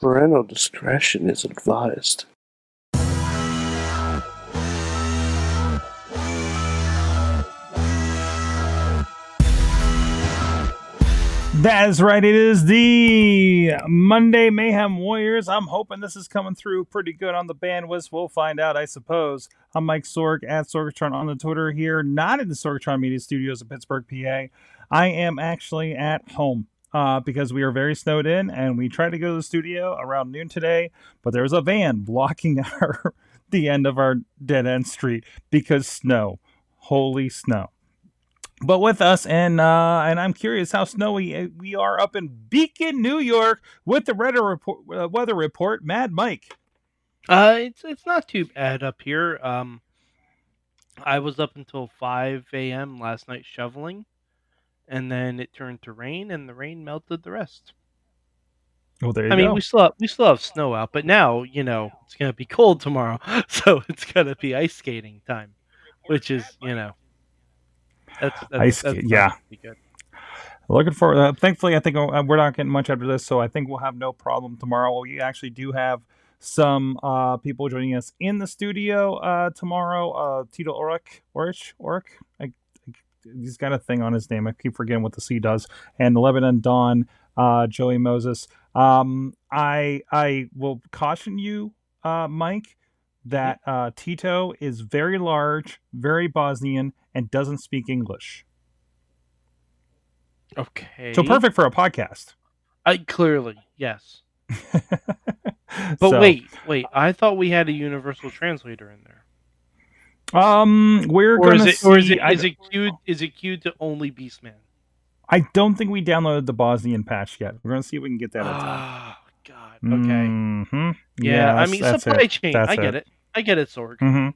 Parental discretion is advised. That is right. It is the Monday Mayhem Warriors. I'm hoping this is coming through pretty good on the bandwidth. We'll find out, I suppose. I'm Mike Sorg at Sorgatron on the Twitter here, not in the Sorgatron Media Studios in Pittsburgh, PA. I am actually at home uh, because we are very snowed in and we tried to go to the studio around noon today, but there was a van blocking our the end of our dead end street because snow. Holy snow. But with us and uh and i'm curious how snowy uh, we are up in beacon new york with the weather report, uh, weather report. Mad mike. Uh it's it's not too bad up here. Um i was up until 5 a.m last night shoveling and then it turned to rain and the rain melted the rest well there you i go. mean we still have, we still have snow out but now you know it's gonna be cold tomorrow so it's gonna be ice skating time which is you know that's, that's, Ice that's, yeah. good. looking for uh, thankfully i think uh, we're not getting much after this so i think we'll have no problem tomorrow we actually do have some uh people joining us in the studio uh tomorrow uh tito oric oric oric I, he's got a thing on his name i keep forgetting what the c does and the lebanon dawn uh joey moses um i i will caution you uh mike that uh, Tito is very large, very Bosnian, and doesn't speak English. Okay. So perfect for a podcast. I clearly yes. But So, wait, wait. I thought we had a universal translator in there. Um, we're Or is it or is see- it I, is it queued is it queued to only Beastman? I don't think we downloaded the Bosnian patch yet. We're gonna see if we can get that. Ah, God. Okay. Mhm. Yeah, I mean supply it. chain. That's I get it. I get it, Sorg. hmm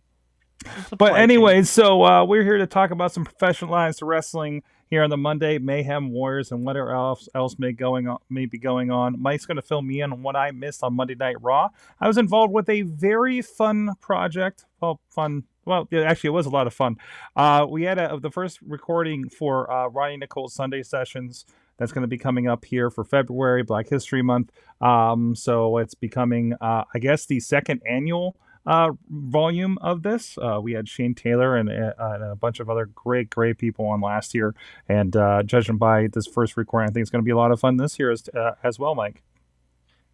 Supply But chain. anyway, so uh, we're here to talk about some professionalized wrestling here on the Monday Mayhem Warriors and whatever else else may going on may be going on. Mike's going to fill me in on what I missed on Monday Night Raw. I was involved with a very fun project. Well, fun. Well, yeah, actually, it was a lot of fun. Uh, we had a, the first recording for uh, Ronnie Nicole's Sunday sessions. That's going to be coming up here for February, Black History Month. Um, so it's becoming, uh, I guess, the second annual uh, volume of this. Uh, we had Shane Taylor and, uh, and a bunch of other great, great people on last year. And uh, judging by this first recording, I think it's going to be a lot of fun this year as, uh, as well, Mike.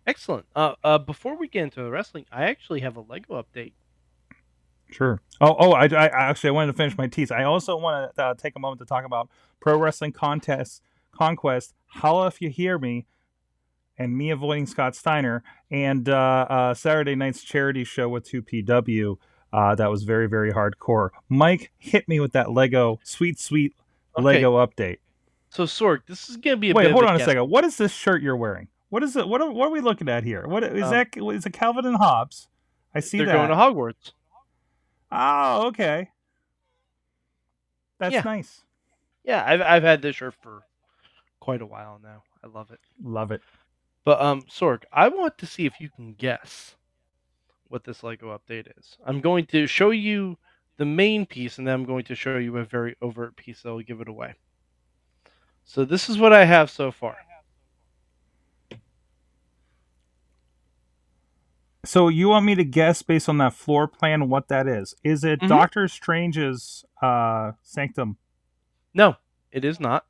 excellent. Uh, before we get into the wrestling, I actually have a Lego update. Sure. Oh, oh, I, I actually I wanted to finish my teeth. I also want to uh, take a moment to talk about Pro Wrestling Contest Conquest. Holla if you hear me, and me avoiding Scott Steiner, and uh, uh, Saturday night's charity show with 2PW. Uh, that was very, very hardcore. Mike, hit me with that Lego, sweet, sweet Okay. Lego update. So Sorg, this is gonna be a Wait, hold of on a guess- second. What is this shirt you're wearing? What is it? What are, what are we looking at here? What is Um, that? Is it Calvin and Hobbes? I see They're that. going to Hogwarts. Oh, okay. That's Yeah. nice. Yeah, I've I've had this shirt for quite a while now. I love it. Love it. But um, Sorg, I want to see if you can guess what this Lego update is. I'm going to show you the main piece, and then I'm going to show you a very overt piece that will give it away. So this is what I have so far. So you want me to guess based on that floor plan what that is? Is it Mhm. Doctor Strange's uh sanctum? No, it is not.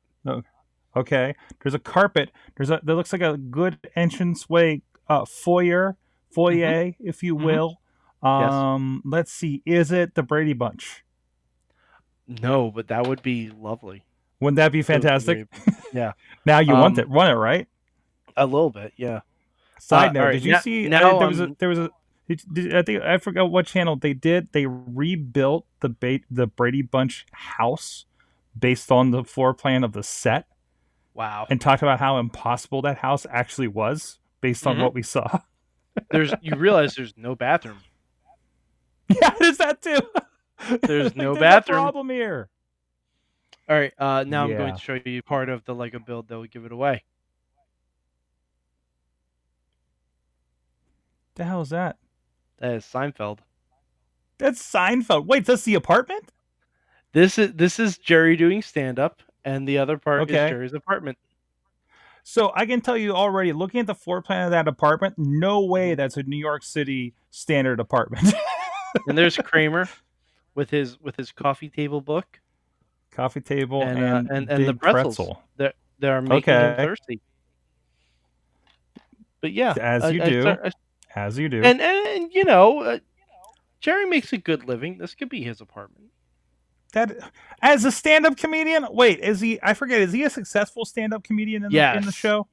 Okay. There's a carpet. There's a there looks like a good entranceway uh foyer, foyer, if you Mhm. will. Yes. Um let's see. Is it the Brady Bunch? No, but that would be lovely. Wouldn't that be That be fantastic? Yeah. now you want Um, it, want it, right? A little bit, yeah. Side Uh, note: all right, Did you now- see? now, uh, there was a um, there was a. Did, did, I think I forgot what channel they did. They rebuilt the ba- the Brady Bunch house based on the floor plan of the set, Wow. and talked about how impossible that house actually was based on Mhm. what we saw. There's you realize there's no bathroom. yeah, there's that too. There's no a bathroom. problem here. All right, uh, now I'm going to show you part of the Lego build that will give it away. The hell is that? That is Seinfeld. That's Seinfeld. Wait, that's the apartment? This is this is Jerry doing stand up, and the other part Okay. is Jerry's apartment. So I can tell you already, looking at the floor plan of that apartment, no way that's a New York City standard apartment. and there's Kramer with his with his coffee table book Coffee table and and uh, and, and the pretzels pretzel. that that are making him Okay. thirsty. But yeah, As you I do. start- I As you do. and, and and you know, uh, Jerry makes a good living. This could be his apartment. that as a stand-up comedian, wait, is he? I forget. Is he a successful stand-up comedian in, the, in the Yes. show? Or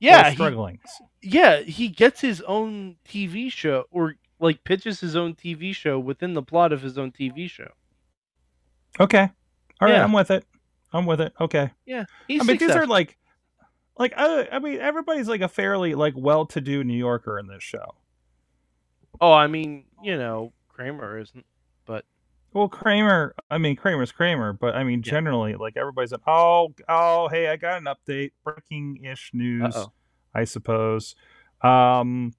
Yeah, he, struggling. yeah, he gets his own TV show or like pitches his own TV show within the plot of his own TV show. Okay, all right, Yeah. I'm with it. I'm with it. Okay. Yeah, he's I mean, these are successful. like, like uh, I mean, everybody's like a fairly like well-to-do New Yorker in this show. Oh, I mean, you know, Kramer isn't. But well, Kramer, I mean, Kramer's Kramer, but I mean, Yeah. generally, like everybody's like, oh, oh, hey, I got an update, breaking-ish news, Uh-oh. I suppose. Um,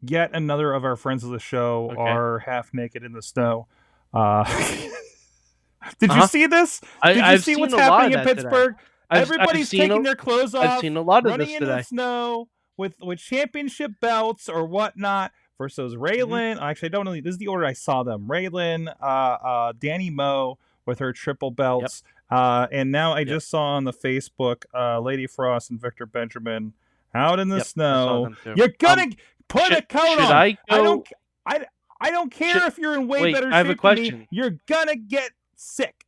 yet another of our friends of the show Okay. are half naked in the snow. Uh, did Uh-huh. you see this? I, Did you I've see what's happening in Pittsburgh? today. I've- I've Everybody's taking a- their clothes off, I've seen a lot of running this today. the snow with with championship belts or whatnot. versus Mm-hmm. Raylan. Actually, I don't know. This is the order I saw them. Raylan, uh, uh, Danny Moe with her triple belts, uh, and now I Yep. just saw on the Facebook, uh, Lady Frost and Victor Benjamin out in the Yep, snow. You're gonna Um, put a should, coat should on. I go? I don't. I, I don't care Should- if you're in way wait, better I have a shape than me. question. You're gonna get sick.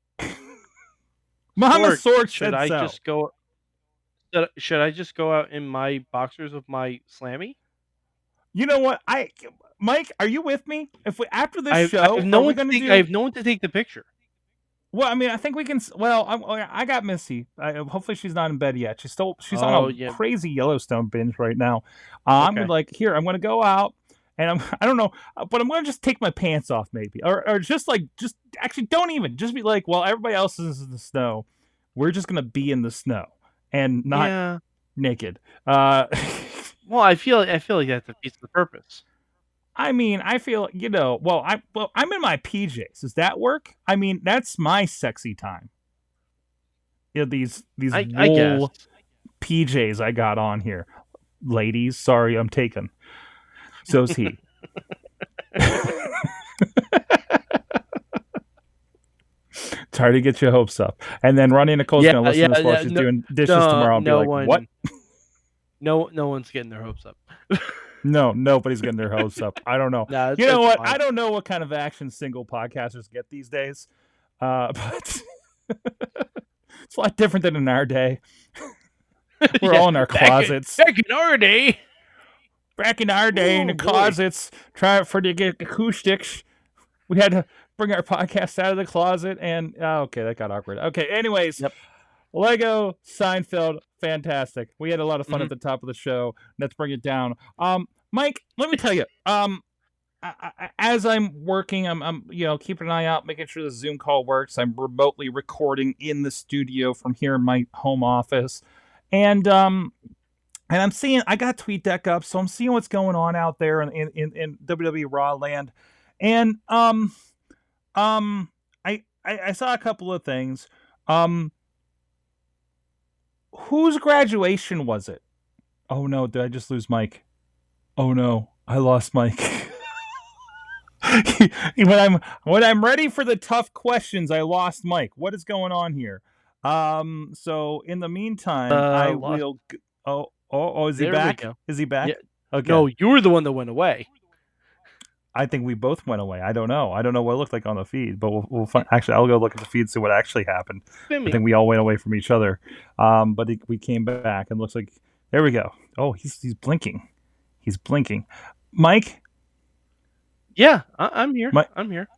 Mama Sorg should I just go? Should, I just go out in my boxers with my slammy? You know what? I, Mike, are you with me? If we after this I show, I have no one. To gonna take, do? I have no one to take the picture. Well, I mean, I think we can. Well, I'm, I got Missy. I, hopefully, she's not in bed yet. She's still she's on Oh, a yeah. crazy Yellowstone binge right now. Uh, I'm like here. I'm gonna go out, and I'm I don't know, but I'm gonna just take my pants off maybe, or or just like just actually don't even just be like, well, everybody else is in the snow. We're just gonna be in the snow and not yeah. naked. Uh, Well, I feel. I feel like that defeats the purpose. I mean, I feel you know. Well, I well, I'm in my PJs. Does that work? I mean, that's my sexy time. You know, these these I, I PJs I got on here, ladies. Sorry, I'm taken. So's he. Try to get your hopes up, and then Ronnie Nicole's Yeah, gonna listen yeah, to this while yeah, she's no- doing dishes no, tomorrow and no be like, one, "What? No, no one's getting their hopes up. No, nobody's getting their hopes up. I don't know." Nah, you know what? fine. I don't know what kind of action single podcasters get these days, uh, but it's a lot different than in our day. We're all in our back in- closets. Back in our day. Back in our day, in the boy. closets, trying for to get acoustics, we had to bring our podcast out of the closet. And oh, okay, that got awkward. Okay, anyways, Yep. Lego Seinfeld, fantastic. We had a lot of fun Mhm. at the top of the show. Let's bring it down. Um, Mike, let me tell you. Um, I, I, as I'm working, I'm, I'm, you know, keeping an eye out, making sure the Zoom call works. I'm remotely recording in the studio from here in my home office, and um, and I'm seeing I got TweetDeck up, so I'm seeing what's going on out there in in, in, in WWE Raw land, and um, um, I, I I saw a couple of things. Um, whose graduation was it? Oh no, did I just lose Mike? Oh no, I lost Mike. when I'm when I'm ready for the tough questions, I lost Mike. What is going on here? Um, so in the meantime, Uh, I lost- will. g- Oh, oh, oh, is he There back? Is he back? Yeah. Okay. No, you were the one that went away. I think we both went away. I don't know. I don't know what it looked like on the feed, but we'll, we'll find. Actually, I'll go look at the feed see what actually happened. Spin I think we all went away from each other. Um, but it, we came back and looks like there we go. Oh, he's he's blinking. He's blinking. Mike, Yeah, I, I'm here. My- I'm here.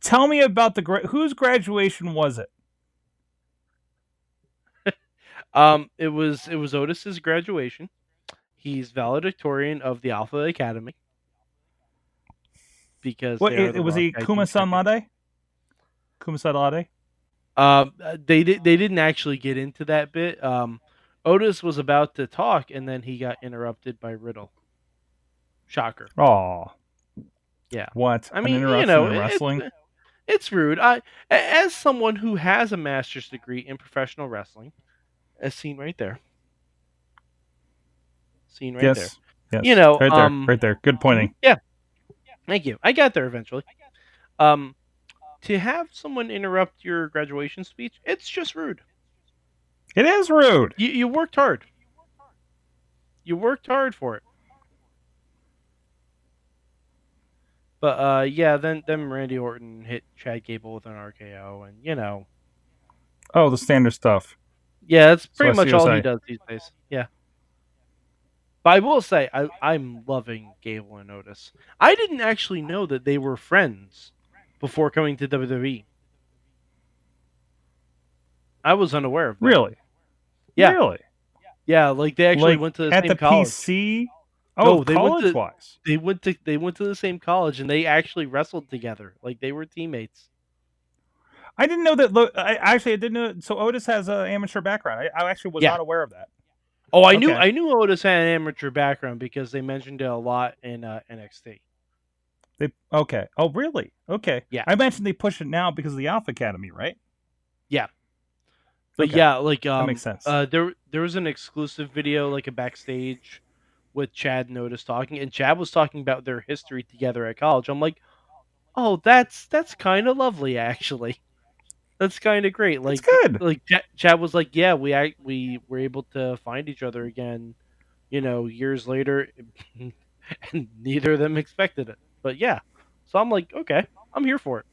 tell me about the gra- whose graduation was it? Um, it was it was Otis's graduation. He's valedictorian of the Alpha Academy because What it, was he Tag Team Kumasan Champions. Lade? Kumasan Lade? Um, uh, they did. They didn't actually get into that bit. Um, Otis was about to talk, and then he got interrupted by Riddle. Shocker. Oh, Yeah. What? I mean, you know, in it- wrestling. It's, it's rude. I, as someone who has a master's degree in professional wrestling, as seen right there, scene right there. yes. Yes. You know, right there, um, right there. Good pointing. Yeah. Thank you. I got there eventually. Um, to have someone interrupt your graduation speech, it's just rude. It is rude. You you worked hard. You worked hard for it. But uh, yeah, then then Randy Orton hit Chad Gable with an RKO, and you know, Oh, the standard stuff. Yeah, that's pretty see much all he does these days. Yeah. But I will say, I, I'm loving Gable and Otis. I didn't actually know that they were friends before coming to WWE. I was unaware of that. Really? Yeah. Really? Yeah, like they actually Like, went to the At same the college. PC? Oh, No, they went to- college wise. They went to they went to the same college and they actually wrestled together. Like they were teammates. I didn't know that. Lo- I actually I didn't know. So Otis has an amateur background. I, I actually was Yeah. not aware of that. Oh, I knew I knew Otis had an amateur background because they mentioned it a lot in uh, NXT. They okay. Oh, really? Okay. Yeah. I mentioned they push it now because of the Alpha Academy, right? Yeah. But Okay. yeah, like um, that makes sense. Uh, there there was an exclusive video, like a backstage, with Chad and Otis talking, and Chad was talking about their history together at college. I'm like, oh, that's that's kind of lovely, actually. That's kind of great. Like, it's good. like Chad, Chad was like, yeah, we act, we were able to find each other again, you know, years later, and neither of them expected it. But yeah, so I'm like, okay, I'm here for it.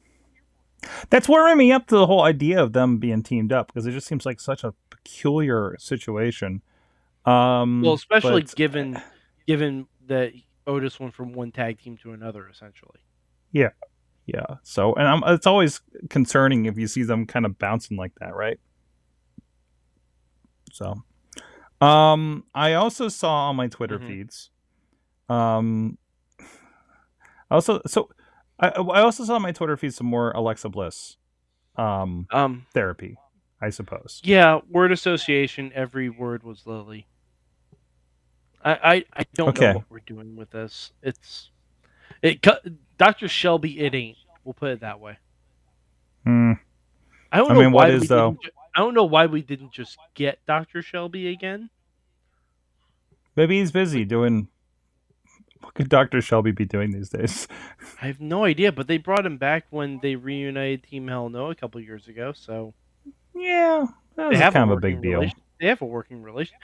That's warming me up to the whole idea of them being teamed up because it just seems like such a peculiar situation. Um, Well, especially but- given given that Otis went from one tag team to another, essentially. yeah. So, and I'm, it's always concerning if you see them kind of bouncing like that, right? So, um, I also saw on my Twitter Mhm. feeds, um, I also so I I also saw on my Twitter feed some more Alexa Bliss, um, Um, therapy, I suppose. yeah, word association. Every word was Lily. I I, I don't Okay. know what we're doing with this. It's it. Doctor Shelby, it ain't. We'll put it that way. Hmm. I don't I know mean, why what we though? didn't. ju- I don't know why we didn't just get Doctor Shelby again. Maybe he's busy doing. What could Doctor Shelby be doing these days? I have no idea, but they brought him back when they reunited Team Hell No a couple years ago. So Yeah, that they was have kind of a big deal. They have a working relation.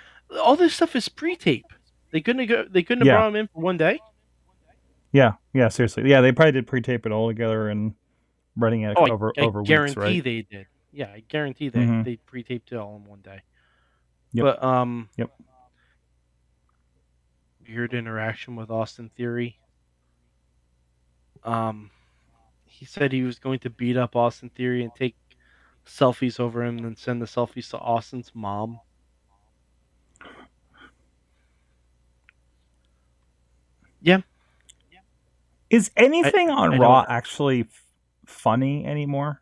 All this stuff is pre-tape. They couldn't go. They couldn't have Yeah. brought him in for one day. Yeah, yeah, seriously. Yeah, they probably did pre-tape it all together and running it Oh, I- over I, over guarantee weeks, right? they did. Yeah, I guarantee they Mhm. they pre-taped it all in one day. Yep. But um. Yep. Weird interaction with Austin Theory. Um, he said he was going to beat up Austin Theory and take selfies over him, and then send the selfies to Austin's mom. Is anything on I Raw actually f- funny anymore?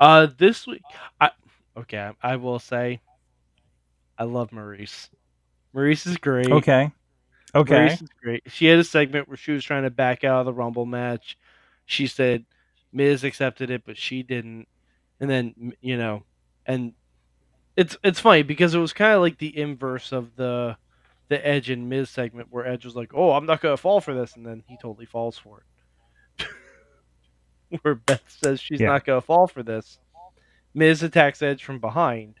Uh, this week, I okay, I, I will say, I love Maryse. Maryse is great. Okay, okay. Maryse is great. She had a segment where she was trying to back out of the Rumble match. She said Miz accepted it, but she didn't. And then you know, and it's it's funny because it was kind of like the inverse of the the Edge and Miz segment where Edge was like, "Oh, I'm not gonna fall for this," and then he totally falls for it. where Beth says she's Yeah. not gonna fall for this. Miz attacks Edge from behind.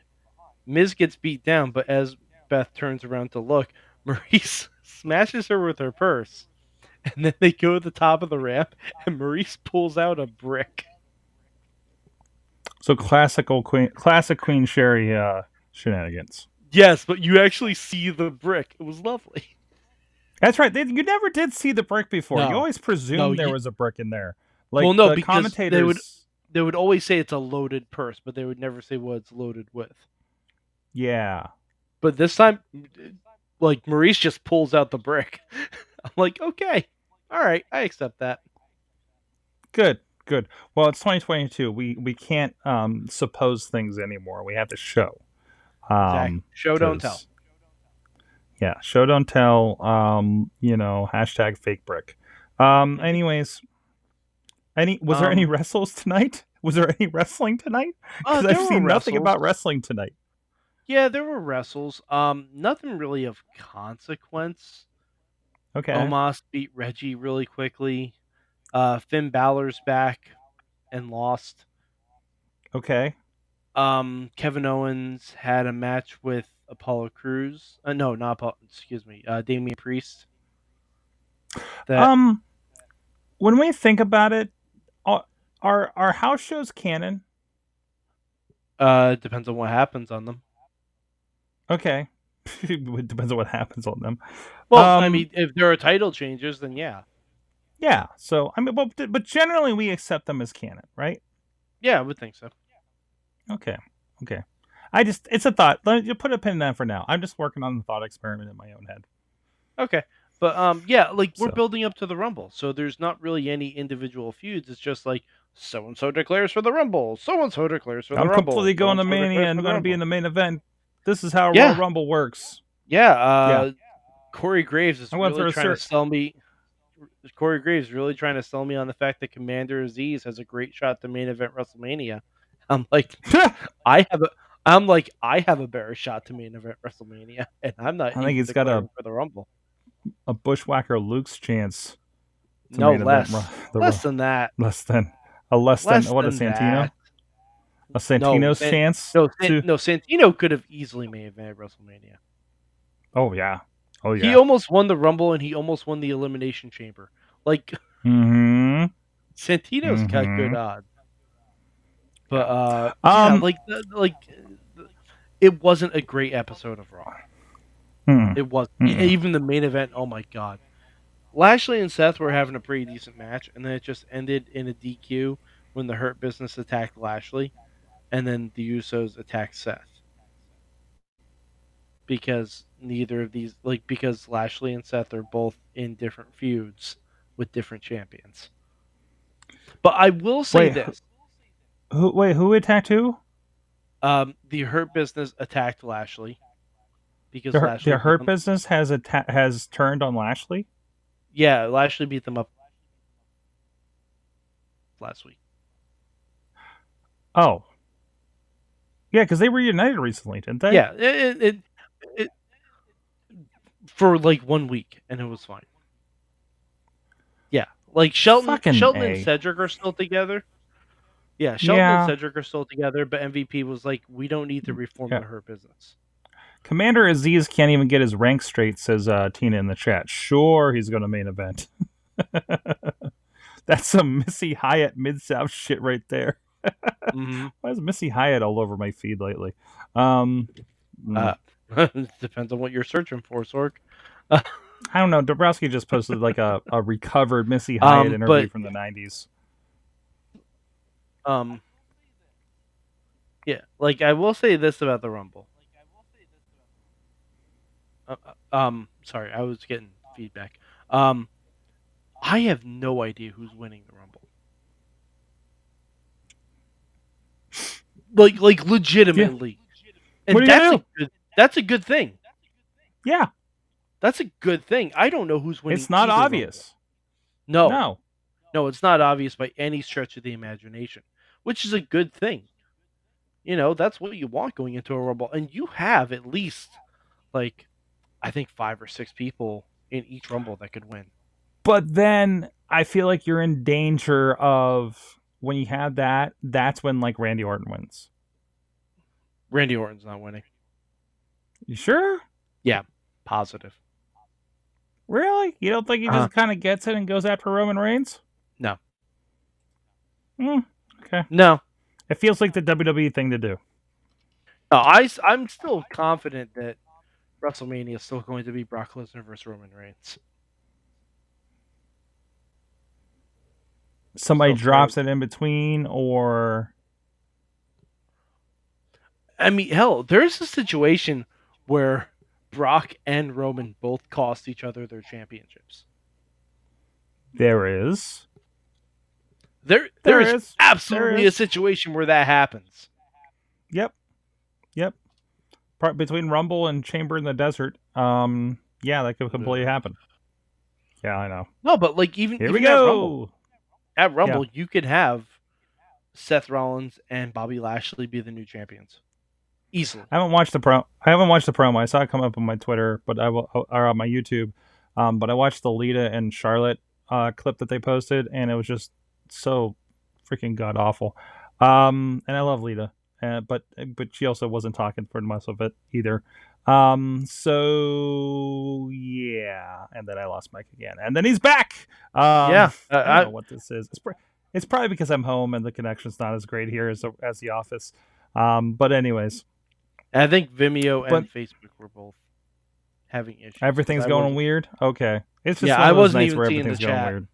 Miz gets beat down, but as Beth turns around to look, Maryse smashes her with her purse. And then they go to the top of the ramp, and Maryse pulls out a brick. So classical Queen, classic Queen Sherri uh, shenanigans. Yes, but you actually see the brick. It was lovely. That's right. They, you never did see the brick before. No. You always presumed No, there you- was a brick in there. Like Well, no, the because they would- They would always say it's a loaded purse, but they would never say what it's loaded with. Yeah. But this time, like Maryse just pulls out the brick. I'm like, okay, all right, I accept that. Good. Good. Well, it's 2022. We we can't um, suppose things anymore. We have to show. Um, Show don't tell. Yeah, show don't tell. Um, you know, hashtag fake brick. Um, anyways, any was there any Um, wrestles tonight? Was there any wrestling tonight? Uh, Because there I've seen nothing about wrestling tonight. Yeah, there were wrestles. Um, nothing really of consequence. Okay. Omos beat Reggie really quickly. Uh, Finn Balor's back and lost. okay. Um, Kevin Owens had a match with Apollo Crews. Uh, no, not Apollo. Excuse me. Uh, Damian Priest. That Um, when we think about it, are are, house shows canon? uh depends on what happens on them. Okay. it depends on what happens on them. Well, I Um, mean, if there are title changes, then yeah, Yeah. So I mean, but but generally we accept them as canon, right? yeah, I would think so. Okay. Okay. I just it's a thought. Let me put a pin in that for now. I'm just working on the thought experiment in my own head. Okay. But um yeah, like we're So- building up to the Rumble. So there's not really any individual feuds. It's just like so and so declares for the Rumble. So and so declares for the I'm Rumble. completely going to Mania and going to be in the main event. This is how Yeah. Royal Rumble works. Yeah, uh Corey Graves is really trying to sell me Corey Graves is really trying to sell me on the fact that Commander Azeez has a great shot to main event WrestleMania. I'm like I have a I'm like I have a better shot to main event WrestleMania and I'm not I think he's got a- for the Rumble. a Bushwhacker Luke's chance. to No event less. Less than that. less than a less, Less than what a Santino that. a Santino's San- chance. No, to- no, Santino could have easily main evented WrestleMania. Oh yeah. Oh yeah. He almost won the Rumble and he almost won the Elimination Chamber. Like hmm Santino's got Mhm. good odds. But uh, Um, yeah, like like it wasn't a great episode of Raw. Hmm. It was Mm-mm. even the main event. Oh my god, Lashley and Seth were having a pretty decent match, and then it just ended in a DQ when the Hurt Business attacked Lashley, and then the Usos attacked Seth because neither of these like because Lashley and Seth are both in different feuds with different champions. But I will say Wait, this: Who? Wait, who attacked who? um, the Hurt Business attacked Lashley because The, Hurt- Lashley the Hurt Business has atta- has turned on Lashley. Yeah, Lashley beat them up last week. Oh. Yeah, because they were united recently, didn't they? Yeah, it, it, it, it for like one week, and it was fine. Yeah, like Shelton, Fucking Shelton A. and Cedric are still together. Yeah, Shelton Yeah. and Cedric are still together, but MVP was like, "We don't need to reform Yeah. the Hurt Business." Commander Azeez can't even get his rank straight, says uh, Tina in the chat. Sure, he's going to main event. That's some Missy Hyatt Mid South shit right there. hmm Why is Missy Hyatt all over my feed lately? Um, Uh, Depends on what you're searching for, Sorg. I don't know. Dabrowski just posted like a, a recovered Missy Hyatt Um, interview but- from the 90s. Um, yeah, like I will say this about the Rumble. Uh, uh, um, sorry, I was getting feedback. Um, I have no idea who's winning the Rumble. Like, like legitimately, and you gonna that's a good. That's a good thing. Yeah, That's a good thing. I don't know who's winning. it's not either Rumble. obvious. No, No. No, it's not obvious by any stretch of the imagination, which is a good thing. You know, that's what you want going into a Rumble. And you have at least, like, I think five or six people in each Rumble that could win. But then I feel like you're in danger of when you have that, that's when like Randy Orton wins. Randy Orton's not winning. You sure? Yeah, positive. Really? You don't think he just Uh-huh. kind of gets it and goes after Roman Reigns? No. Hmm. Okay. No. It feels like the WWE thing to do. No, I, I'm still confident that WrestleMania is still going to be Brock Lesnar versus Roman Reigns. Somebody So drops it in between, or I mean, hell, there's a situation where Brock and Roman both cost each other their championships. there is. There, There there is, is. absolutely There a situation where that happens. Yep. Yep. Part between Rumble and Chamber in the Desert. Um. Yeah, that could completely happen. Yeah, I know. No, but like even Here even we at Rumble, go. at Rumble, you could have Seth Rollins and Bobby Lashley be the new champions. easily. I haven't watched the pro. I haven't watched the promo. I saw it come up on my Twitter, but I will or on my YouTube. Um, but I watched the Lita and Charlotte uh, clip that they posted, and it was just so freaking god awful. Um, and I love Lita, uh, but but she also wasn't talking for most of it either. Um, so yeah, and then I lost Mike again, and then he's back. Um, Yeah, uh, I don't I- know what this is. It's, pr- it's probably because I'm home and the connection's not as great here as as the office. Um, but anyways, I think Vimeo But- and Facebook were both having issues. everything's going weird. Okay, it's just Yeah, one of I those wasn't even where seeing the going chat. weird.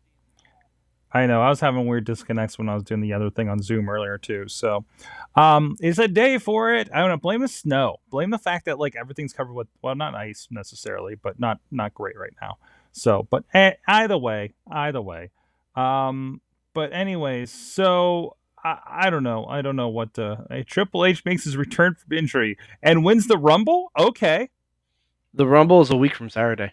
I know. I was having weird disconnects when I was doing the other thing on Zoom earlier too. So, um, it's a day for it. I don't know. Blame the snow. Blame the fact that like everything's covered with well, not ice necessarily, but not not great right now. So, but eh, either way, either way. Um, but anyways, so I, I don't know. I don't know what uh, a Triple H makes his return from injury and wins the Rumble. Okay, The Rumble is a week from Saturday.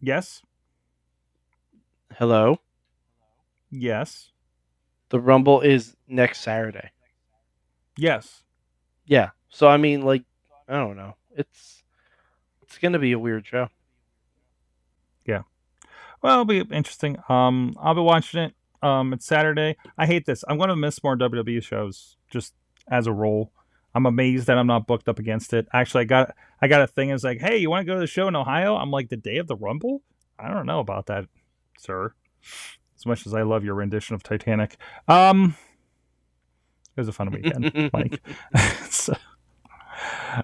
yes, Hello. yes, The Rumble is next Saturday. yes. Yeah. So I mean, like, I don't know. It's it's gonna be a weird show. Yeah. Well, it'll be interesting. Um, I'll be watching it. Um, it's Saturday. I hate this. I'm going to miss more WWE shows just as a rule. I'm amazed that I'm not booked up against it. Actually, I got I got a thing. It's like, hey, you want to go to the show in Ohio? I'm like, the day of the Rumble. I don't know about that, sir. As much as I love your rendition of Titanic, um, it was a fun weekend, Mike. so,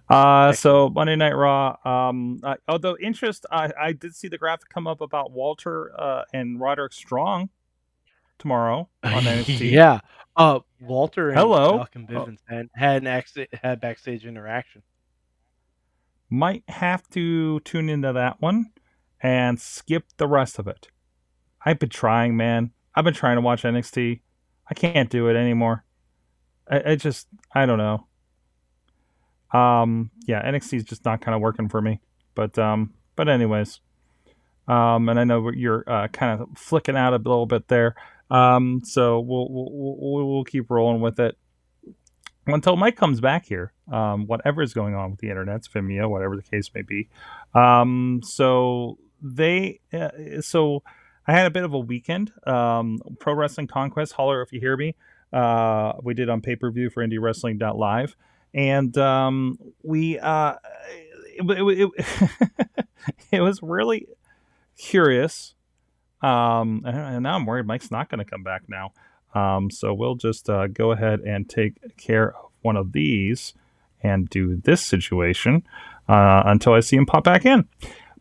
uh, so Monday Night Raw. Um, although interest, I, I did see the graphic come up about Walter uh, and Roderick Strong tomorrow on NXT. yeah. Uh, Walter and Hello? Malcolm Bivens had, had an accident, had backstage interaction. Might have to tune into that one and skip the rest of it. I've been trying, man. I've been trying to watch NXT. I can't do it anymore. I, I just, I don't know. Um, yeah, NXT is just not kind of working for me. But, um, but anyways, um, and I know you're uh, kind of flicking out a little bit there. Um, so we'll we'll, we'll, keep rolling with it until Mike comes back here. Um, whatever is going on with the internet's Vimeo, whatever the case may be. Um, so they, uh, so I had a bit of a weekend. Um, Pro Wrestling Conquest, holler if you hear me. Uh, we did on pay per view for IndieWrestling.live, and um, we uh, it, it, it, it was really curious. Um, and, and now I'm worried Mike's not going to come back now. Um, so we'll just uh, go ahead and take care of one of these and do this situation uh, until I see him pop back in.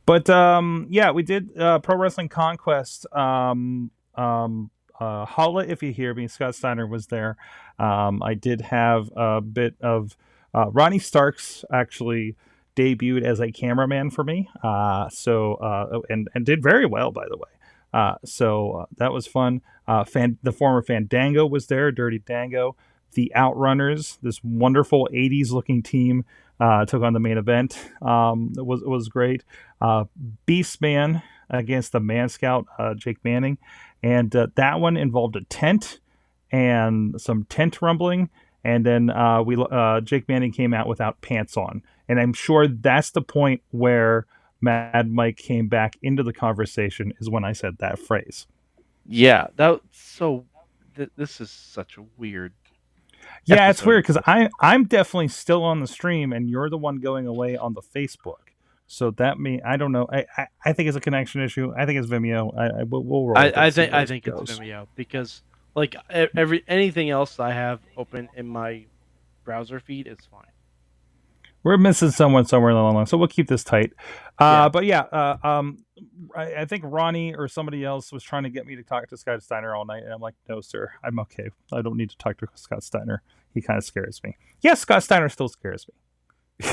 But um, yeah, we did uh, Pro Wrestling Conquest. Um, um, uh, holla if you hear me. Scott Steiner was there. Um, I did have a bit of uh, Ronnie Starks actually debuted as a cameraman for me. Uh, so uh, and and did very well, by the way. Uh, so uh, that was fun. Uh, fan, the former Fandango was there, Dirty Dango. The Outrunners, this wonderful '80s looking team, uh, took on the main event. Um, it was it was great. Uh, Beastman against the Man Scout, uh, Jake Manning, and uh, that one involved a tent and some tent rumbling. And then uh, we uh, Jake Manning came out without pants on, and I'm sure that's the point where Mad Mike came back into the conversation is when I said that phrase. Yeah, that so. Th- this is such a weird. Yeah, it's weird because I I'm definitely still on the stream and you're the one going away on the Facebook. So that mean I don't know. I, I, I think it's a connection issue. I think it's Vimeo. I, I we'll, we'll roll. I, I think I think it's Vimeo because like every anything else I have open in my browser feed is fine. We're missing someone somewhere along the line, so we'll keep this tight. Uh, Yeah. But yeah, uh, um, I, I think Ronnie or somebody else was trying to get me to talk to Scott Steiner all night, and I'm like, no, sir, I'm okay. I don't need to talk to Scott Steiner. He kind of scares me. Yes, Scott Steiner still scares me.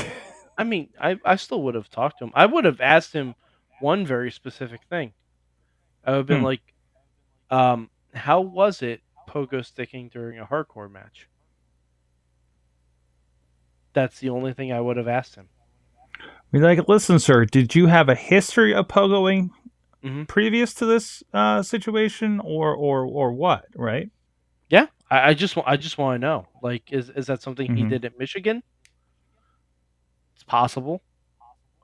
I mean, I, I still would have talked to him. I would have asked him one very specific thing. I would have been Hmm. like, um, how was it pogo sticking during a hardcore match? That's the only thing I would have asked him. Be like, listen, sir, did you have a history of pogoing Mhm. previous to this uh, situation, or or or what? Right? Yeah. I, I just wa- I just want to know. Like, is is that something he Mhm. did at Michigan? It's possible.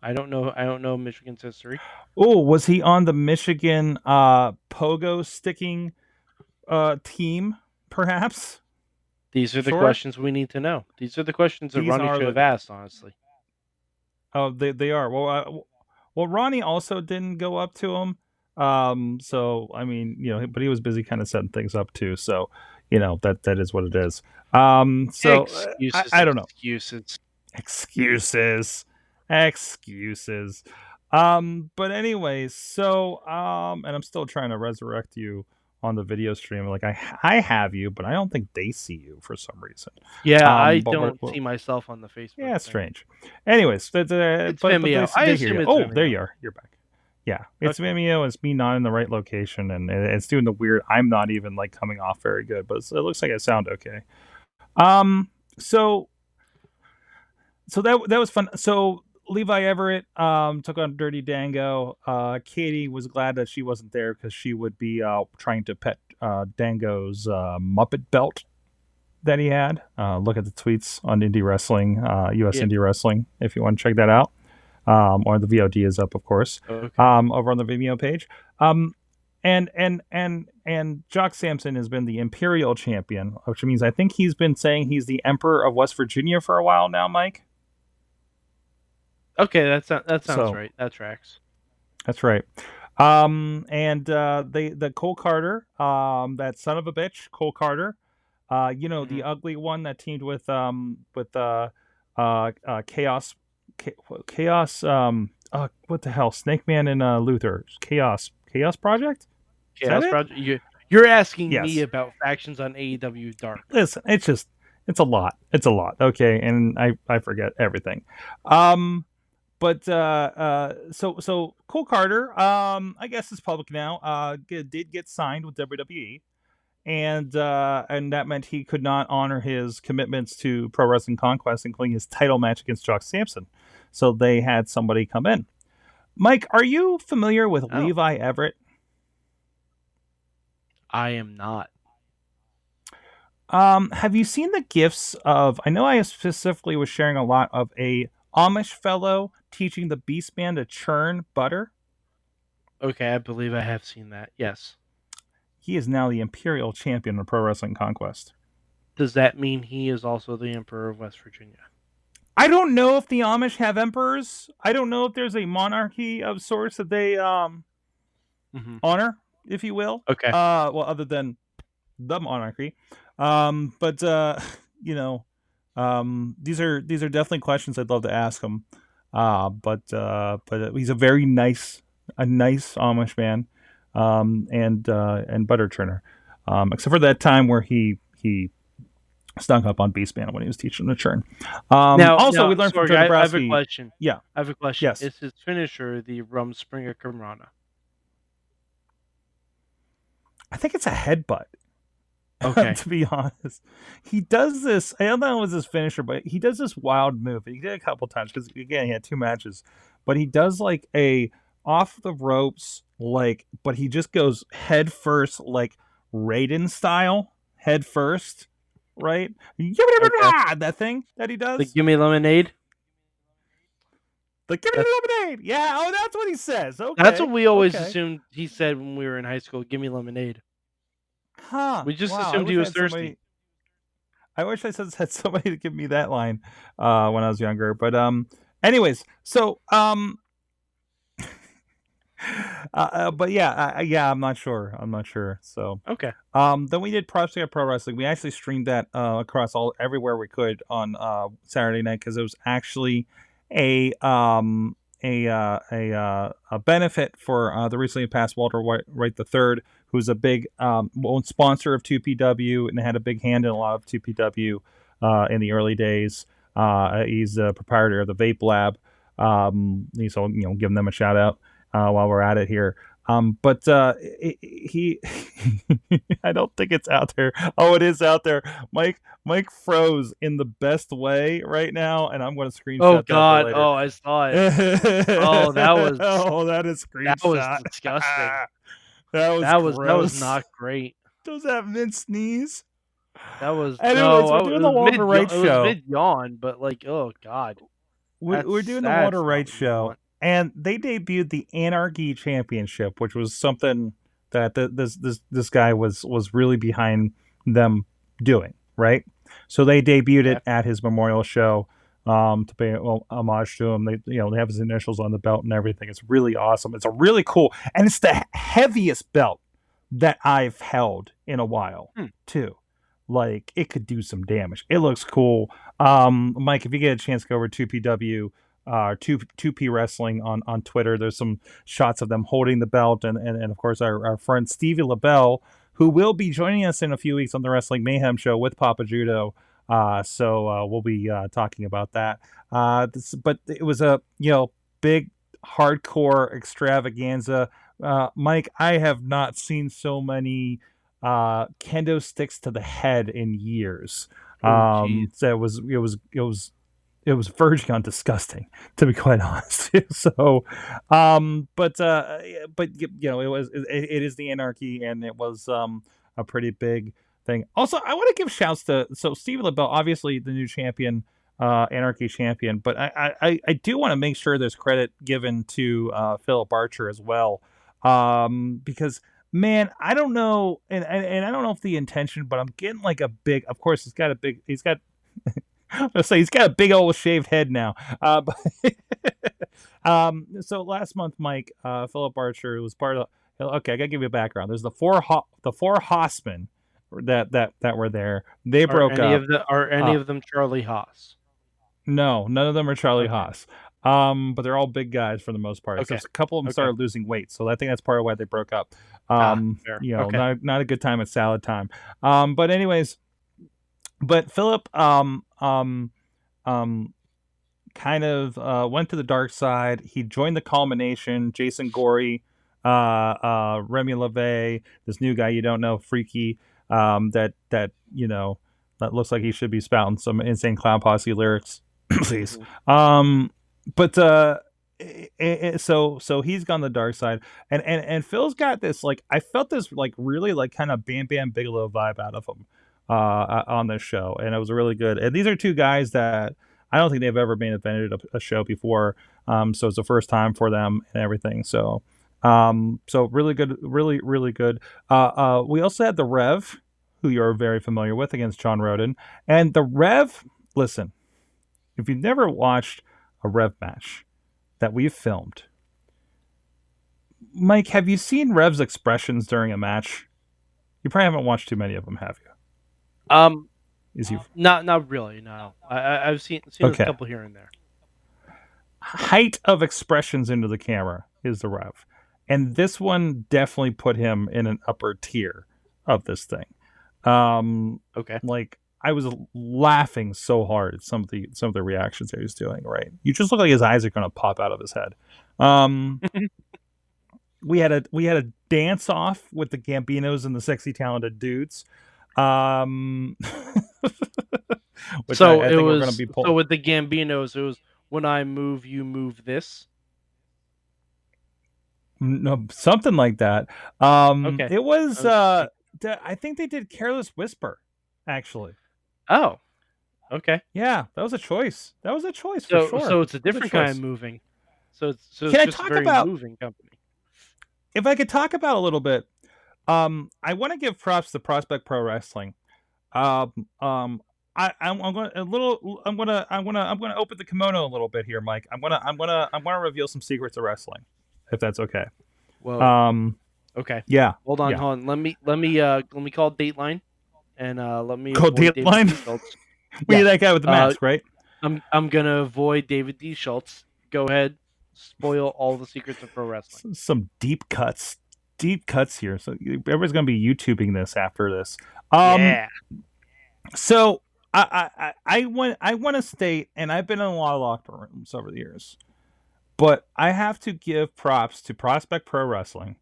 I don't know. I don't know Michigan's history. Oh, was he on the Michigan uh, pogo sticking uh, team? Perhaps. These are the Sure. questions we need to know. These are the questions that These Ronnie should the- have asked. Honestly, Oh, they they are. Well, uh, well, Ronnie also didn't go up to him. Um, so I mean, you know, but he was busy kind of setting things up too. So you know that that is what it is. Um, so uh, excuses. I, I don't know. Excuses. excuses excuses um but anyways so um and i'm still trying to resurrect you on the video stream like i i have you but i don't think they see you for some reason Yeah, Um, I but we're- don't we're- see myself on the Facebook. yeah it's strange anyways that's, uh, It's but, but they, Vimeo. They hear you. oh Vimeo. there you are you're back yeah it's Vimeo it's me not in the right location and it's doing the weird i'm not even like coming off very good but it looks like i sound okay um so so that that was fun. So Levi Everett um, took on Dirty Dango. Uh, Katie was glad that she wasn't there because she would be uh, trying to pet uh, Dango's uh, Muppet belt that he had. Uh, look at the tweets on Indie Wrestling, uh, US Yeah. Indie Wrestling, if you want to check that out. Um, or the VOD is up, of course Okay. um, over on the Vimeo page. Um, and and and and Jock Sampson has been the Imperial Champion, which means I think he's been saying he's the Emperor of West Virginia for a while now, Mike. Okay, that sounds that sounds So- right. That tracks. That's right. Um, and uh, they the Cole Carter, um, that son of a bitch, Cole Carter. Uh, you know the ugly one that teamed with um with uh uh, uh Chaos Chaos um uh what the hell Snake Man and uh Luther Chaos Chaos Project. Chaos? Project. You, you're asking me about factions on AEW Dark. listen, it's just it's a lot. It's a lot. Okay, and I I forget everything. Um but uh uh so so Cole Carter, um I guess is public now. Uh g- did get signed with WWE. And uh and that meant he could not honor his commitments to Pro Wrestling Conquest, including his title match against Jock Sampson. So they had somebody come in. Mike, are you familiar with Oh. Levi Everett? I am not. Um, have you seen the gifts of? I know I specifically was sharing a lot of a Amish fellow teaching the Beast Man to churn butter. Okay, I believe I have seen that. Yes. He is now the Imperial Champion of Pro Wrestling Conquest. Does that mean he is also the Emperor of West Virginia? I don't know if the Amish have emperors. I don't know if there's a monarchy of sorts that they um Mm-hmm. honor, if you will. Okay. Uh, well, other than the monarchy, um, but uh, you know, um, these are these are definitely questions I'd love to ask him. Uh, but uh, but he's a very nice, a nice Amish man, um, and uh, and butter churner, um, except for that time where he he stunk up on Beastman when he was teaching the churn. Um, now, also now, we learned from sorry, Joe I, I have a question. Yeah. I have a question. Yes. Is his finisher the Rum Springer Kamrana? I think it's a headbutt. Okay. to be honest, he does this. I don't know if it was his finisher, but he does this wild move. He did it a couple times because again he had two matches, but he does like a off the ropes, like, but he just goes head first, like Raiden style, head first, right? That thing that he does. The Gimme Lemonade? The give me the lemonade. Yeah. Oh, that's what he says. Okay. That's what we always okay. assumed he said when we were in high school. Gimme Lemonade. Huh. We just Wow, assumed he I was had somebody- thirsty. I wish I said had somebody to give me that line uh, when I was younger. But um, anyways, so um, uh, uh, but yeah, uh, yeah, I'm not sure. I'm not sure. So Okay. um, then we did Prospect Pro Wrestling. We actually streamed that uh, across all everywhere we could on uh, Saturday night because it was actually a um a uh, a uh, a benefit for uh, the recently passed Walter White, Wright III, who's a big um, sponsor of 2PW and had a big hand in a lot of 2PW uh, in the early days. Uh, he's a proprietor of the Vape Lab. Um, so you know, giving them a shout out uh, while we're at it here. Um, but uh, he, I don't think it's out there. Oh, it is out there. Mike, Mike froze in the best way right now, and I'm going to screenshot. Oh God! Oh, I saw it. oh, that was- oh, that is screenshot. That was disgusting. that was that was that was not great. Does that mint sneeze? That was Anyways, no, we're doing the Walter Wright show. mid yawn, but like, oh god, we, That's- we're doing the Walter Wright show, and they debuted the Anarchy Championship, which was something that th this this this guy was was really behind them doing, right? So they debuted it at his memorial show um, to pay homage to him. They you know they have his initials on the belt and everything. It's really awesome. It's a really cool, and it's the heaviest belt that I've held in a while Hmm. too. Like it could do some damage. It looks cool. Um, Mike, if you get a chance, go over to PW uh, two two P Wrestling on on Twitter. There's some shots of them holding the belt, and and, and of course our, our friend Stevie LaBelle, who will be joining us in a few weeks on the Wrestling Mayhem show with Papa Judo. Uh, so uh, we'll be uh, talking about that. Uh, this, but it was a you know big hardcore extravaganza. Uh, Mike, I have not seen so many uh, kendo sticks to the head in years. Oh, um, so it was it was it was it was verging on disgusting to be quite honest so um but uh but you know it was it, it is the anarchy and it was um a pretty big thing also i want to give shouts to so steve labelle obviously the new champion uh anarchy champion but i i i do want to make sure there's credit given to uh philip archer as well um because man i don't know and, and and i don't know if the intention but i'm getting like a big of course he's got a big he's got Let's say he's got a big old shaved head now. Uh, but um, so last month, Mike uh, Philip Archer was part of. Okay, I gotta give you a background. There's the four ho- the four Hossmen that that that were there. They Are broke any up. of the are any Uh, of them Charlie Haas? No, none of them are Charlie. Haas. Um, but they're all big guys for the most part. Okay. So a couple of them Okay. started losing weight, so I think that's part of why they broke up. Ah, Um, fair. you know, Okay. not not a good time at salad time. Um, but anyways, but Philip um um um kind of uh, went to the dark side. He joined the culmination. Jason Gory, uh, uh, Remy LeVay, this new guy you don't know, Freaky, um, that that you know that looks like he should be spouting some insane clown posse lyrics. Please. Um, but uh, i- i- so so he's gone the dark side, and and and Phil's got this like I felt this like really like kind of Bam Bam Bigelow vibe out of him uh on this show, and it was really good. And these are two guys that I don't think they've ever main evented a, a show before, um, so it's the first time for them and everything. So. Um, so really good, really, really good. Uh, uh, we also had the Rev, who you're very familiar with, against John Roden. And the Rev, listen, if you've never watched a Rev match that we've filmed, Mike, have you seen Rev's expressions during a match? You probably haven't watched too many of them, have you? Um, Is he not not really. No, I, I've seen seen Okay. a couple here and there. height of expressions into the camera is the Rev, and this one definitely put him in an upper tier of this thing. Um, Okay. like I was laughing so hard at some of the some of the reactions that he was doing. Right, you just look like his eyes are going to pop out of his head. Um, we had a we had a dance off with the Gambinos and the sexy talented dudes. Um, so I, I it was going to be pull- so with the Gambinos, it was when I move, you move this. no something like that. Um, Okay. it was. Was Uh, I think they did "Careless Whisper." Actually, Oh, okay. yeah, that was a choice. That was a choice So for sure. so it's a It was different kind of moving. So it's so Can I it's just talk a very about- moving company. if I could talk about a little bit, um, I want to give props to Prospect Pro Wrestling. Um, um, I, I'm, I'm going to a little. I'm gonna. I'm gonna. I'm gonna open the kimono a little bit here, Mike. I'm gonna. I'm gonna. I'm gonna reveal some secrets of wrestling, if that's okay. Well, Um, okay. yeah. Hold on, yeah. hold on. Let me let me uh let me call Dateline, and uh let me Call Dateline? We Yeah. that guy with the Uh, mask, right? I'm I'm gonna avoid David D. Schultz. Go ahead, spoil all the secrets of pro wrestling. Some deep cuts, deep cuts here. So everybody's gonna be YouTubing this after this. Um, yeah. So I I I- I want I want to state, and I've been in a lot of locker rooms over the years, but I have to give props to Prospect Pro Wrestling.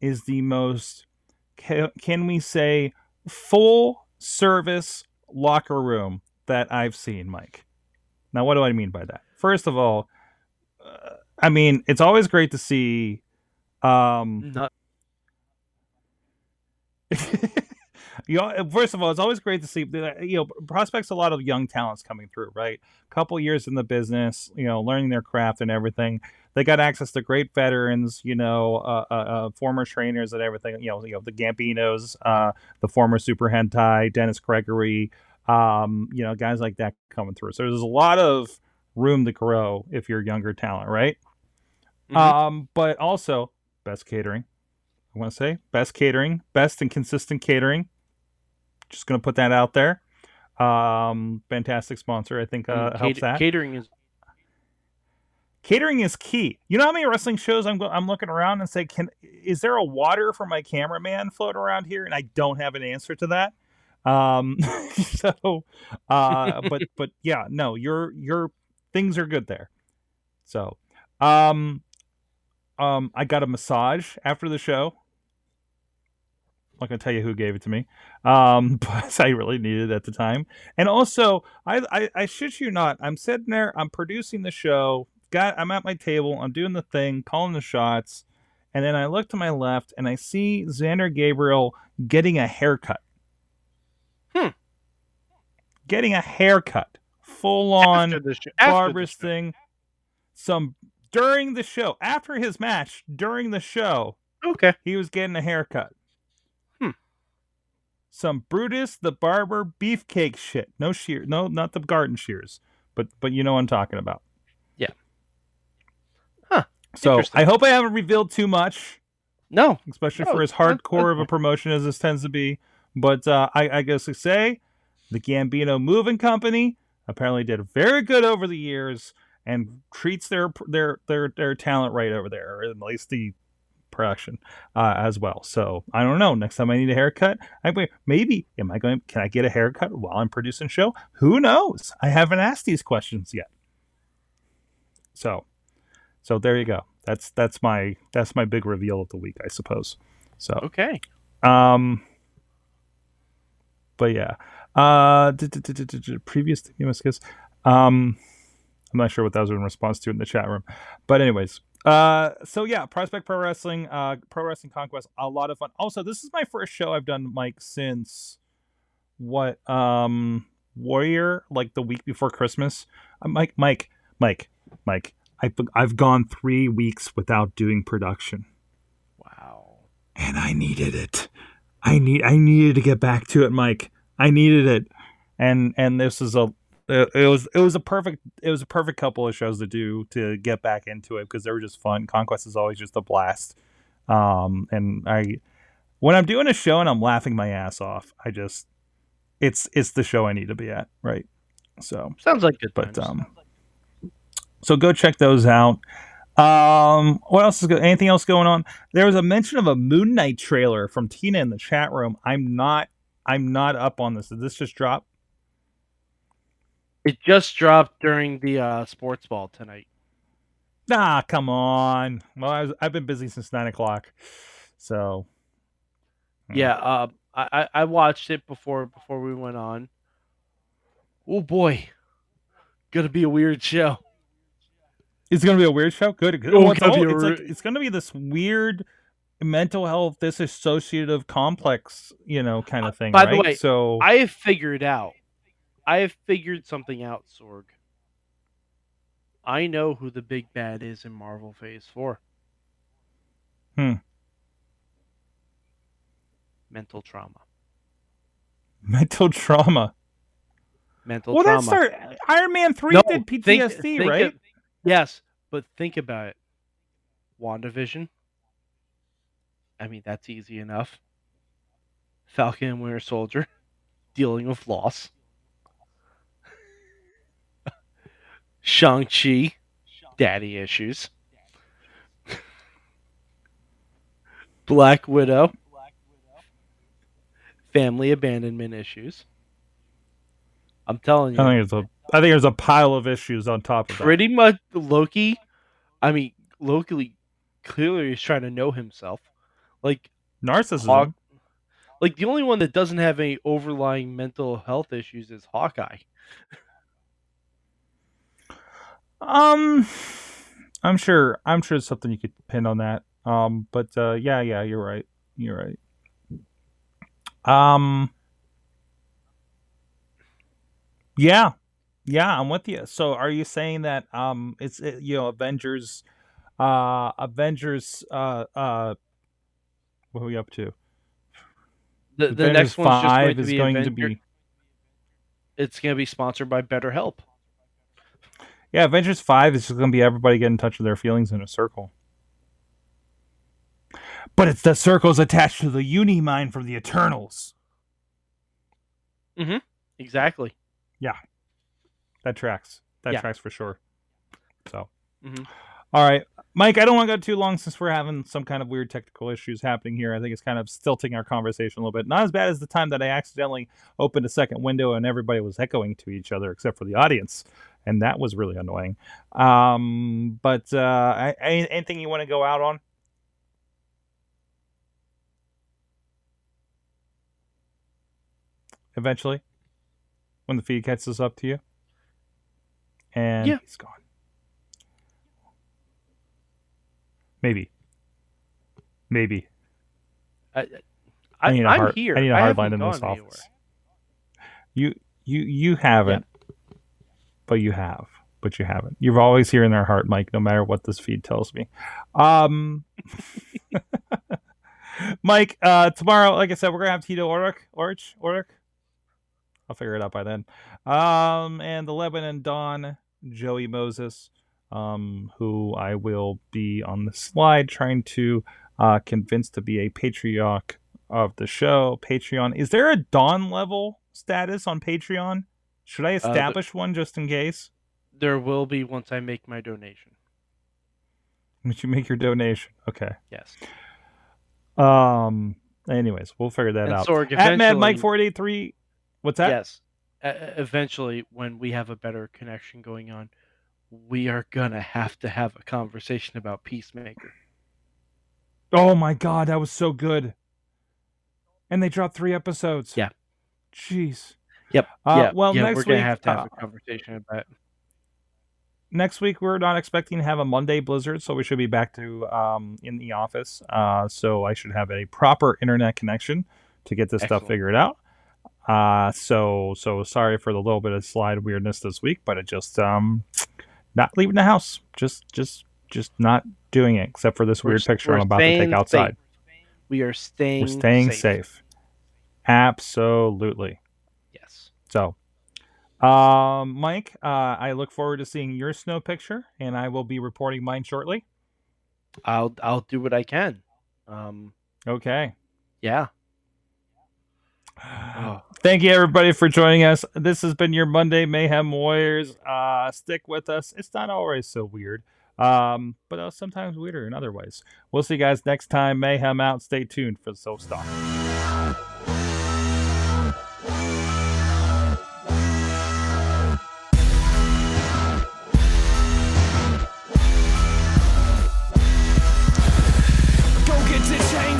Is the most can, we say full service locker room that I've seen, Mike. Now, what do I mean by that? First of all, uh, I mean it's always great to see. Um, Not you know, first of all, it's always great to see you know prospects. A lot of young talents coming through, right? Couple years in the business, you know, learning their craft and everything. They got access to great veterans, you know, uh, uh, uh, former trainers and everything. You know, you know the Gambinos, uh, the former Super Hentai, Dennis Gregory, um, you know, guys like that coming through. So there's a lot of room to grow if you're younger talent, right? Mhm. Um, but also best catering. I want to say best catering, best and consistent catering. Just gonna put that out there. Um, fantastic sponsor. I think uh, And helps cat- that. Catering is catering is key. You know how many wrestling shows I'm go- I'm looking around and say, can is there a water for my cameraman float around here? And I don't have an answer to that. Um, so, uh, but but yeah, no, your your things are good there. So, um, um, I got a massage after the show. I'm not gonna tell you who gave it to me, um, but I really needed it at the time. And also, I, I, I shit you not, I'm sitting there, I'm producing the show, got, I'm at my table, I'm doing the thing, calling the shots, and then I look to my left and I see Xander Gabriel getting a haircut. Hmm. Getting a haircut, full on after the show. after the barbarous show. thing. Some during the show, after his match, during the show, Okay. he was getting a haircut. Hmm. Some Brutus the Barber beefcake shit. No shear, no, not the garden shears, but but you know what I'm talking about. So I hope I haven't revealed too much, No. especially No, for as hardcore of a promotion as this tends to be. But uh, I, I guess to say, the Gambino Moving Company apparently did very good over the years and treats their their their their talent right over there, or at least the production uh, as well. So I don't know. Next time I need a haircut, I maybe am I going? Can I get a haircut while I'm producing show? Who knows? I haven't asked these questions yet. So, so there you go. That's that's my that's my big reveal of the week, I suppose. So, Okay. um, but yeah, uh, previous um, I'm not sure what that was in response to in the chat room, but anyways, uh, so yeah, Prospect Pro Wrestling, uh, Pro Wrestling Conquest, a lot of fun. Also, this is my first show I've done, Mike, since what, um, Warrior, like the week before Christmas. Uh, Mike, Mike, Mike, Mike. I've I've gone three weeks without doing production Wow. and I needed it. I need I needed to get back to it, Mike. I needed it, and and this is a it, was it was a perfect it was a perfect couple of shows to do to get back into it because they were just fun. Conquest is always just a blast, um, and I when I'm doing a show and I'm laughing my ass off, I just it's it's the show I need to be at, right? So Sounds like good but times. um so go check those out um what else is go- anything else going on there was a mention of a moon knight trailer from tina in the chat room i'm not i'm not up on this did this just drop it just dropped during the uh, sports ball tonight. nah come on well I was, i've been busy since nine o'clock so Hmm. Yeah, uh, I I- I watched it before before we went on. Oh boy, gonna be a weird show. It's gonna be a weird show good, good. Oh, it's, gonna be all- it's, like, it's gonna be this weird mental health disassociative complex you know kind of thing by the way, so I have figured out. I have figured something out, Sorg. I know who the big bad is in Marvel Phase Four. Hmm. Mental trauma. mental trauma Mental well, trauma. that start Iron Man three No, did think- PTSD, think right? of- yes, but think about it. WandaVision. I mean, that's easy enough. Falcon and Winter Soldier, dealing with loss. Shang-Chi, daddy issues. Black Widow, family abandonment issues. I'm telling you. I think it's a I think there's a pile of issues on top of that. pretty much Loki. I mean, Loki clearly is trying to know himself. Like, Narcissism. Like the only one that doesn't have any overlying mental health issues is Hawkeye. Um, I'm sure. I'm sure it's something you could pin on that. Um, but uh, yeah, yeah, you're right. You're right. Um. Yeah, yeah, I'm with you. So, are you saying that um, it's it, you know Avengers, uh, Avengers, uh, uh, what are we up to? The, the Avengers next one's just going Five to is be going to be It's going to be sponsored by BetterHelp. yeah, Avengers Five is just going to be everybody get in touch with their feelings in a circle. But it's the circles attached to the uni mind from the Eternals. Mhm. Exactly. That tracks. That Yeah. tracks for sure. So, Mhm. All right, Mike. I don't want to go too long since we're having some kind of weird technical issues happening here. I think it's kind of stilting our conversation a little bit. Not as bad as the time that I accidentally opened a second window and everybody was echoing to each other except for the audience, and that was really annoying. Um, but uh, anything you want to go out on? Eventually, when the feed catches up to you, and Yeah. he's gone. Maybe. Maybe. I, I I, need a I'm hard- here. I need a hard line in this office. You you you haven't, but you have, but you haven't. You're always here in their heart, Mike. No matter what this feed tells me. Um, Mike, uh, tomorrow, like I said, we're gonna have Tito Orich, Orich, Orich. I'll figure it out by then. Um, and the Lebanon Don, Joey Moses, um, who I will be on the slide trying to uh, convince to be a patriarch of the show. Patreon. Is there a Don level status on Patreon? Should I Uh, establish one just in case? There will be once I make my donation. Once you make your donation. Okay. Yes. Um. Anyways, we'll figure that And out. Sorg, At Mad Mike four eight three. What's that? Yes. Eventually, when we have a better connection going on, we are gonna have to have a conversation about Peacemaker. Oh my god, that was so good. And they dropped three episodes. Yeah. Jeez. Yep. Uh, yeah. well, yeah, next we're gonna week, have to have uh, a conversation about. next week we're not expecting to have a Monday blizzard, so we should be back to um, in the office. Uh, so I should have a proper internet connection to get this stuff figured out. Uh, so so sorry for the little bit of slide weirdness this week, but it just um, not leaving the house, just just just not doing it, except for this We're weird picture I'm about to take outside. safe. We are staying. We're staying safe. Absolutely. Yes. So, um, Mike, uh, I look forward to seeing your snow picture, and I will be reporting mine shortly. I'll I'll do what I can. Um. Okay. Yeah. Oh. Thank you, everybody, for joining us. This has been your Monday Mayhem Warriors. Uh, stick with us. It's not always so weird, um, but uh, sometimes weirder in other ways. We'll see you guys next time. Mayhem out. Stay tuned for the Soul Stalk.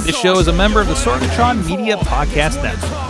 This show is a member of the Sorgatron Media Podcast Network.